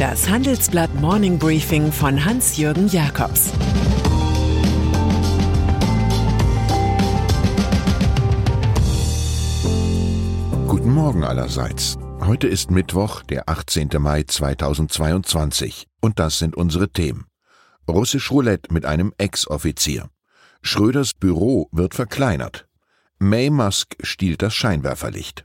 Das Handelsblatt Morning Briefing von Hans-Jürgen Jakobs Guten Morgen allerseits. Heute ist Mittwoch, der 18. Mai 2022. Und das sind unsere Themen. Russisch Roulette mit einem Ex-Offizier. Schröders Büro wird verkleinert. May Musk stiehlt das Scheinwerferlicht.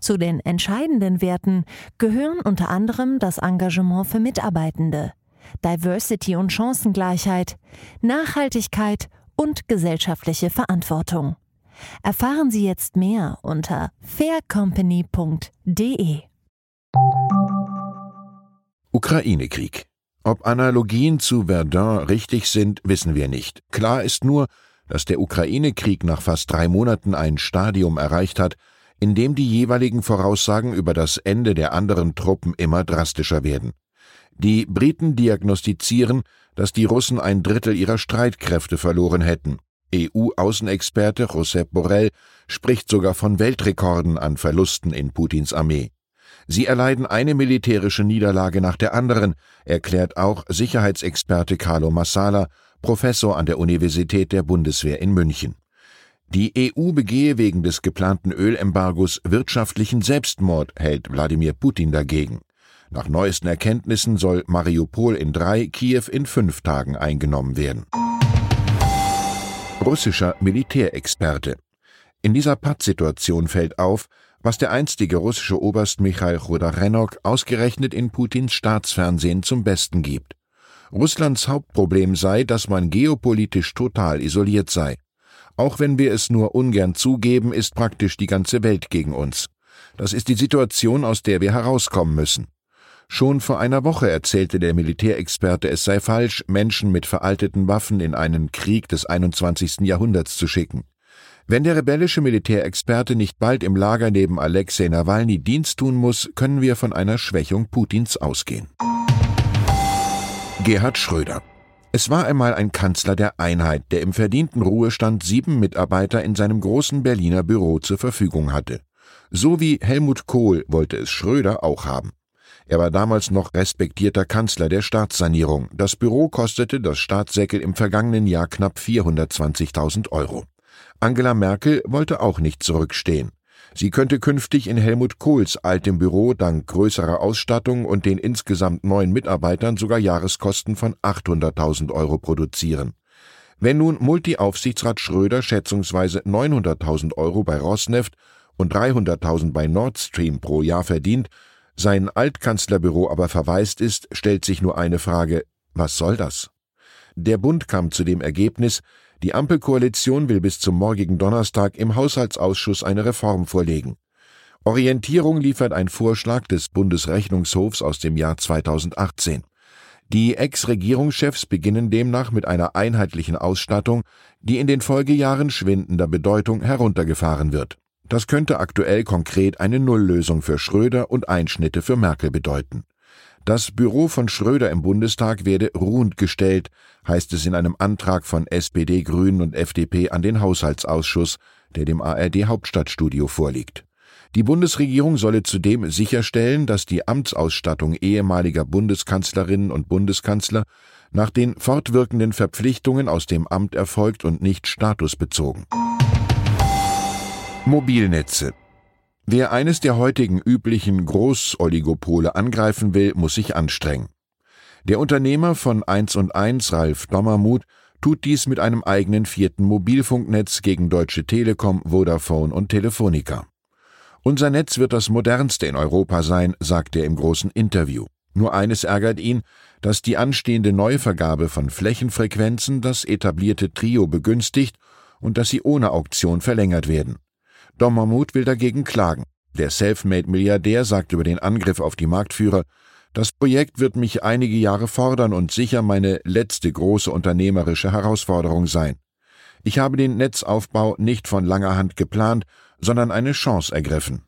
Zu den entscheidenden Werten gehören unter anderem das Engagement für Mitarbeitende, Diversity und Chancengleichheit, Nachhaltigkeit und gesellschaftliche Verantwortung. Erfahren Sie jetzt mehr unter faircompany.de. Ukraine-Krieg. Ob Analogien zu Verdun richtig sind, wissen wir nicht. Klar ist nur, dass der Ukraine-Krieg nach fast drei Monaten ein Stadium erreicht hat, in dem die jeweiligen Voraussagen über das Ende der anderen Truppen immer drastischer werden. Die Briten diagnostizieren, dass die Russen ein Drittel ihrer Streitkräfte verloren hätten. EU-Außenexperte Josep Borrell spricht sogar von Weltrekorden an Verlusten in Putins Armee. Sie erleiden eine militärische Niederlage nach der anderen, erklärt auch Sicherheitsexperte Carlo Massala, Professor an der Universität der Bundeswehr in München. Die EU begehe wegen des geplanten Ölembargos wirtschaftlichen Selbstmord, hält Wladimir Putin dagegen. Nach neuesten Erkenntnissen soll Mariupol in drei, Kiew in fünf Tagen eingenommen werden. Russischer Militärexperte. In dieser Pattsituation fällt auf, was der einstige russische Oberst Michail Chodarenok ausgerechnet in Putins Staatsfernsehen zum Besten gibt. Russlands Hauptproblem sei, dass man geopolitisch total isoliert sei. Auch wenn wir es nur ungern zugeben, ist praktisch die ganze Welt gegen uns. Das ist die Situation, aus der wir herauskommen müssen. Schon vor einer Woche erzählte der Militärexperte, es sei falsch, Menschen mit veralteten Waffen in einen Krieg des 21. Jahrhunderts zu schicken. Wenn der rebellische Militärexperte nicht bald im Lager neben Alexei Nawalny Dienst tun muss, können wir von einer Schwächung Putins ausgehen. Gerhard Schröder es war einmal ein Kanzler der Einheit, der im verdienten Ruhestand sieben Mitarbeiter in seinem großen Berliner Büro zur Verfügung hatte. So wie Helmut Kohl wollte es Schröder auch haben. Er war damals noch respektierter Kanzler der Staatssanierung. Das Büro kostete das Staatssäckel im vergangenen Jahr knapp 420.000 Euro. Angela Merkel wollte auch nicht zurückstehen. Sie könnte künftig in Helmut Kohls altem Büro dank größerer Ausstattung und den insgesamt neun Mitarbeitern sogar Jahreskosten von 800.000 Euro produzieren. Wenn nun Multi-Aufsichtsrat Schröder schätzungsweise 900.000 Euro bei Rosneft und 300.000 bei Nord Stream pro Jahr verdient, sein Altkanzlerbüro aber verwaist ist, stellt sich nur eine Frage, was soll das? Der Bund kam zu dem Ergebnis, die Ampelkoalition will bis zum morgigen Donnerstag im Haushaltsausschuss eine Reform vorlegen. Orientierung liefert ein Vorschlag des Bundesrechnungshofs aus dem Jahr 2018. Die Ex-Regierungschefs beginnen demnach mit einer einheitlichen Ausstattung, die in den Folgejahren schwindender Bedeutung heruntergefahren wird. Das könnte aktuell konkret eine Nulllösung für Schröder und Einschnitte für Merkel bedeuten. Das Büro von Schröder im Bundestag werde ruhend gestellt, heißt es in einem Antrag von SPD, Grünen und FDP an den Haushaltsausschuss, der dem ARD Hauptstadtstudio vorliegt. Die Bundesregierung solle zudem sicherstellen, dass die Amtsausstattung ehemaliger Bundeskanzlerinnen und Bundeskanzler nach den fortwirkenden Verpflichtungen aus dem Amt erfolgt und nicht statusbezogen. Mobilnetze Wer eines der heutigen üblichen Großoligopole angreifen will, muss sich anstrengen. Der Unternehmer von 1 und 1, Ralf Dommermuth, tut dies mit einem eigenen vierten Mobilfunknetz gegen Deutsche Telekom, Vodafone und Telefonica. Unser Netz wird das modernste in Europa sein, sagt er im großen Interview. Nur eines ärgert ihn, dass die anstehende Neuvergabe von Flächenfrequenzen das etablierte Trio begünstigt und dass sie ohne Auktion verlängert werden. Dommermuth will dagegen klagen. Der Selfmade-Milliardär sagt über den Angriff auf die Marktführer, Das Projekt wird mich einige Jahre fordern und sicher meine letzte große unternehmerische Herausforderung sein. Ich habe den Netzaufbau nicht von langer Hand geplant, sondern eine Chance ergriffen.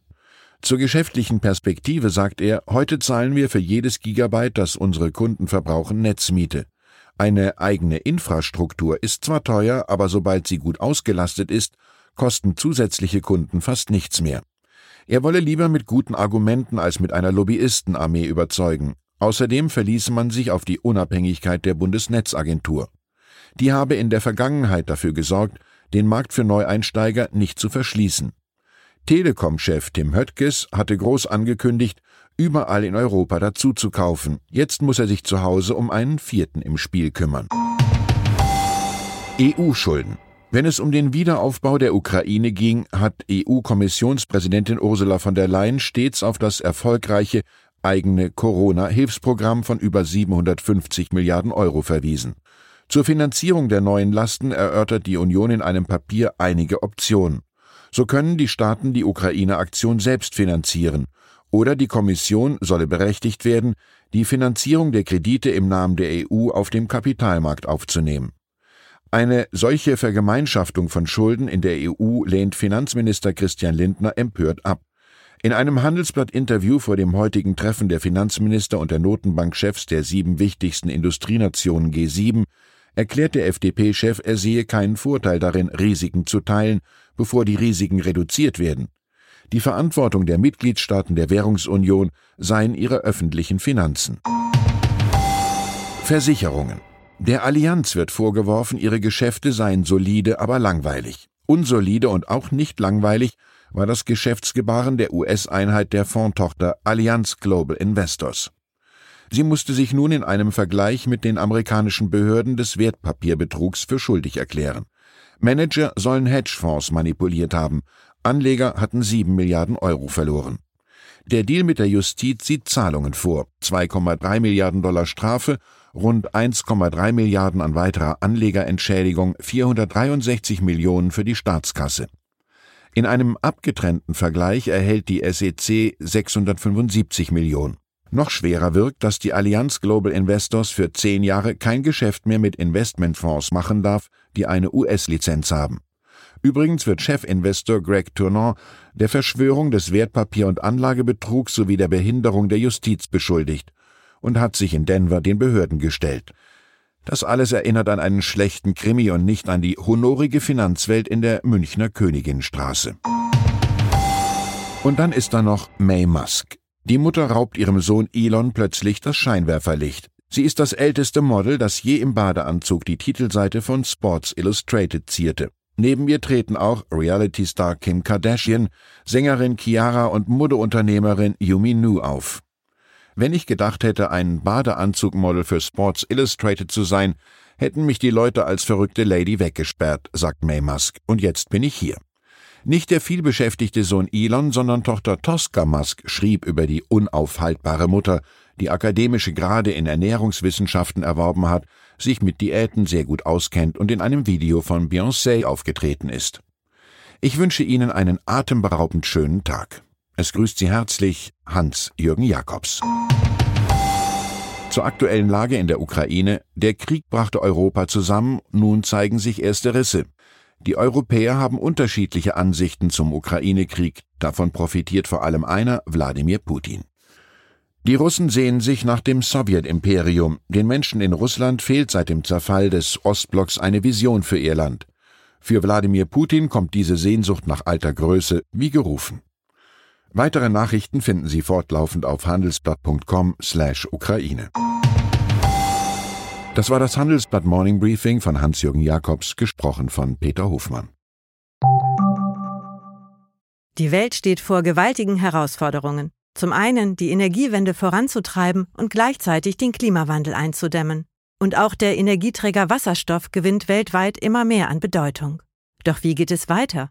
Zur geschäftlichen Perspektive sagt er, heute zahlen wir für jedes Gigabyte, das unsere Kunden verbrauchen, Netzmiete. Eine eigene Infrastruktur ist zwar teuer, aber sobald sie gut ausgelastet ist, kosten zusätzliche Kunden fast nichts mehr. Er wolle lieber mit guten Argumenten als mit einer Lobbyistenarmee überzeugen. Außerdem verließe man sich auf die Unabhängigkeit der Bundesnetzagentur. Die habe in der Vergangenheit dafür gesorgt, den Markt für Neueinsteiger nicht zu verschließen. Telekom-Chef Tim Höttges hatte groß angekündigt, überall in Europa dazu zu kaufen. Jetzt muss er sich zu Hause um einen vierten im Spiel kümmern. EU-Schulden. Wenn es um den Wiederaufbau der Ukraine ging, hat EU-Kommissionspräsidentin Ursula von der Leyen stets auf das erfolgreiche eigene Corona-Hilfsprogramm von über 750 Milliarden Euro verwiesen. Zur Finanzierung der neuen Lasten erörtert die Union in einem Papier einige Optionen. So können die Staaten die Ukraine-Aktion selbst finanzieren, oder die Kommission solle berechtigt werden, die Finanzierung der Kredite im Namen der EU auf dem Kapitalmarkt aufzunehmen. Eine solche Vergemeinschaftung von Schulden in der EU lehnt Finanzminister Christian Lindner empört ab. In einem Handelsblatt-Interview vor dem heutigen Treffen der Finanzminister und der Notenbankchefs der sieben wichtigsten Industrienationen G7 erklärt der FDP-Chef, er sehe keinen Vorteil darin, Risiken zu teilen, bevor die Risiken reduziert werden. Die Verantwortung der Mitgliedstaaten der Währungsunion seien ihre öffentlichen Finanzen. Versicherungen. Der Allianz wird vorgeworfen, ihre Geschäfte seien solide, aber langweilig. Unsolide und auch nicht langweilig war das Geschäftsgebaren der US-Einheit der Fondtochter Allianz Global Investors. Sie musste sich nun in einem Vergleich mit den amerikanischen Behörden des Wertpapierbetrugs für schuldig erklären. Manager sollen Hedgefonds manipuliert haben, Anleger hatten sieben Milliarden Euro verloren. Der Deal mit der Justiz sieht Zahlungen vor, 2,3 Milliarden Dollar Strafe, rund 1,3 Milliarden an weiterer Anlegerentschädigung, 463 Millionen für die Staatskasse. In einem abgetrennten Vergleich erhält die SEC 675 Millionen. Noch schwerer wirkt, dass die Allianz Global Investors für zehn Jahre kein Geschäft mehr mit Investmentfonds machen darf, die eine US-Lizenz haben. Übrigens wird Chefinvestor Greg Tournon der Verschwörung des Wertpapier- und Anlagebetrugs sowie der Behinderung der Justiz beschuldigt und hat sich in Denver den Behörden gestellt. Das alles erinnert an einen schlechten Krimi und nicht an die honorige Finanzwelt in der Münchner Königinstraße. Und dann ist da noch May Musk. Die Mutter raubt ihrem Sohn Elon plötzlich das Scheinwerferlicht. Sie ist das älteste Model, das je im Badeanzug die Titelseite von Sports Illustrated zierte. Neben ihr treten auch Reality-Star Kim Kardashian, Sängerin Chiara und Modeunternehmerin Yumi Nu auf. Wenn ich gedacht hätte, ein Badeanzugmodel für Sports Illustrated zu sein, hätten mich die Leute als verrückte Lady weggesperrt, sagt May Musk, und jetzt bin ich hier. Nicht der vielbeschäftigte Sohn Elon, sondern Tochter Tosca Musk schrieb über die unaufhaltbare Mutter, die akademische Grade in Ernährungswissenschaften erworben hat, sich mit Diäten sehr gut auskennt und in einem Video von Beyoncé aufgetreten ist. Ich wünsche Ihnen einen atemberaubend schönen Tag. Es grüßt Sie herzlich Hans-Jürgen Jakobs. Zur aktuellen Lage in der Ukraine. Der Krieg brachte Europa zusammen, nun zeigen sich erste Risse. Die Europäer haben unterschiedliche Ansichten zum Ukraine-Krieg, davon profitiert vor allem einer, Wladimir Putin. Die Russen sehen sich nach dem Sowjetimperium. Den Menschen in Russland fehlt seit dem Zerfall des Ostblocks eine Vision für ihr Land. Für Wladimir Putin kommt diese Sehnsucht nach alter Größe wie gerufen. Weitere Nachrichten finden Sie fortlaufend auf handelsblatt.com/Ukraine. Das war das Handelsblatt Morning Briefing von Hans-Jürgen Jakobs, gesprochen von Peter Hofmann. Die Welt steht vor gewaltigen Herausforderungen. Zum einen die Energiewende voranzutreiben und gleichzeitig den Klimawandel einzudämmen. Und auch der Energieträger Wasserstoff gewinnt weltweit immer mehr an Bedeutung. Doch wie geht es weiter?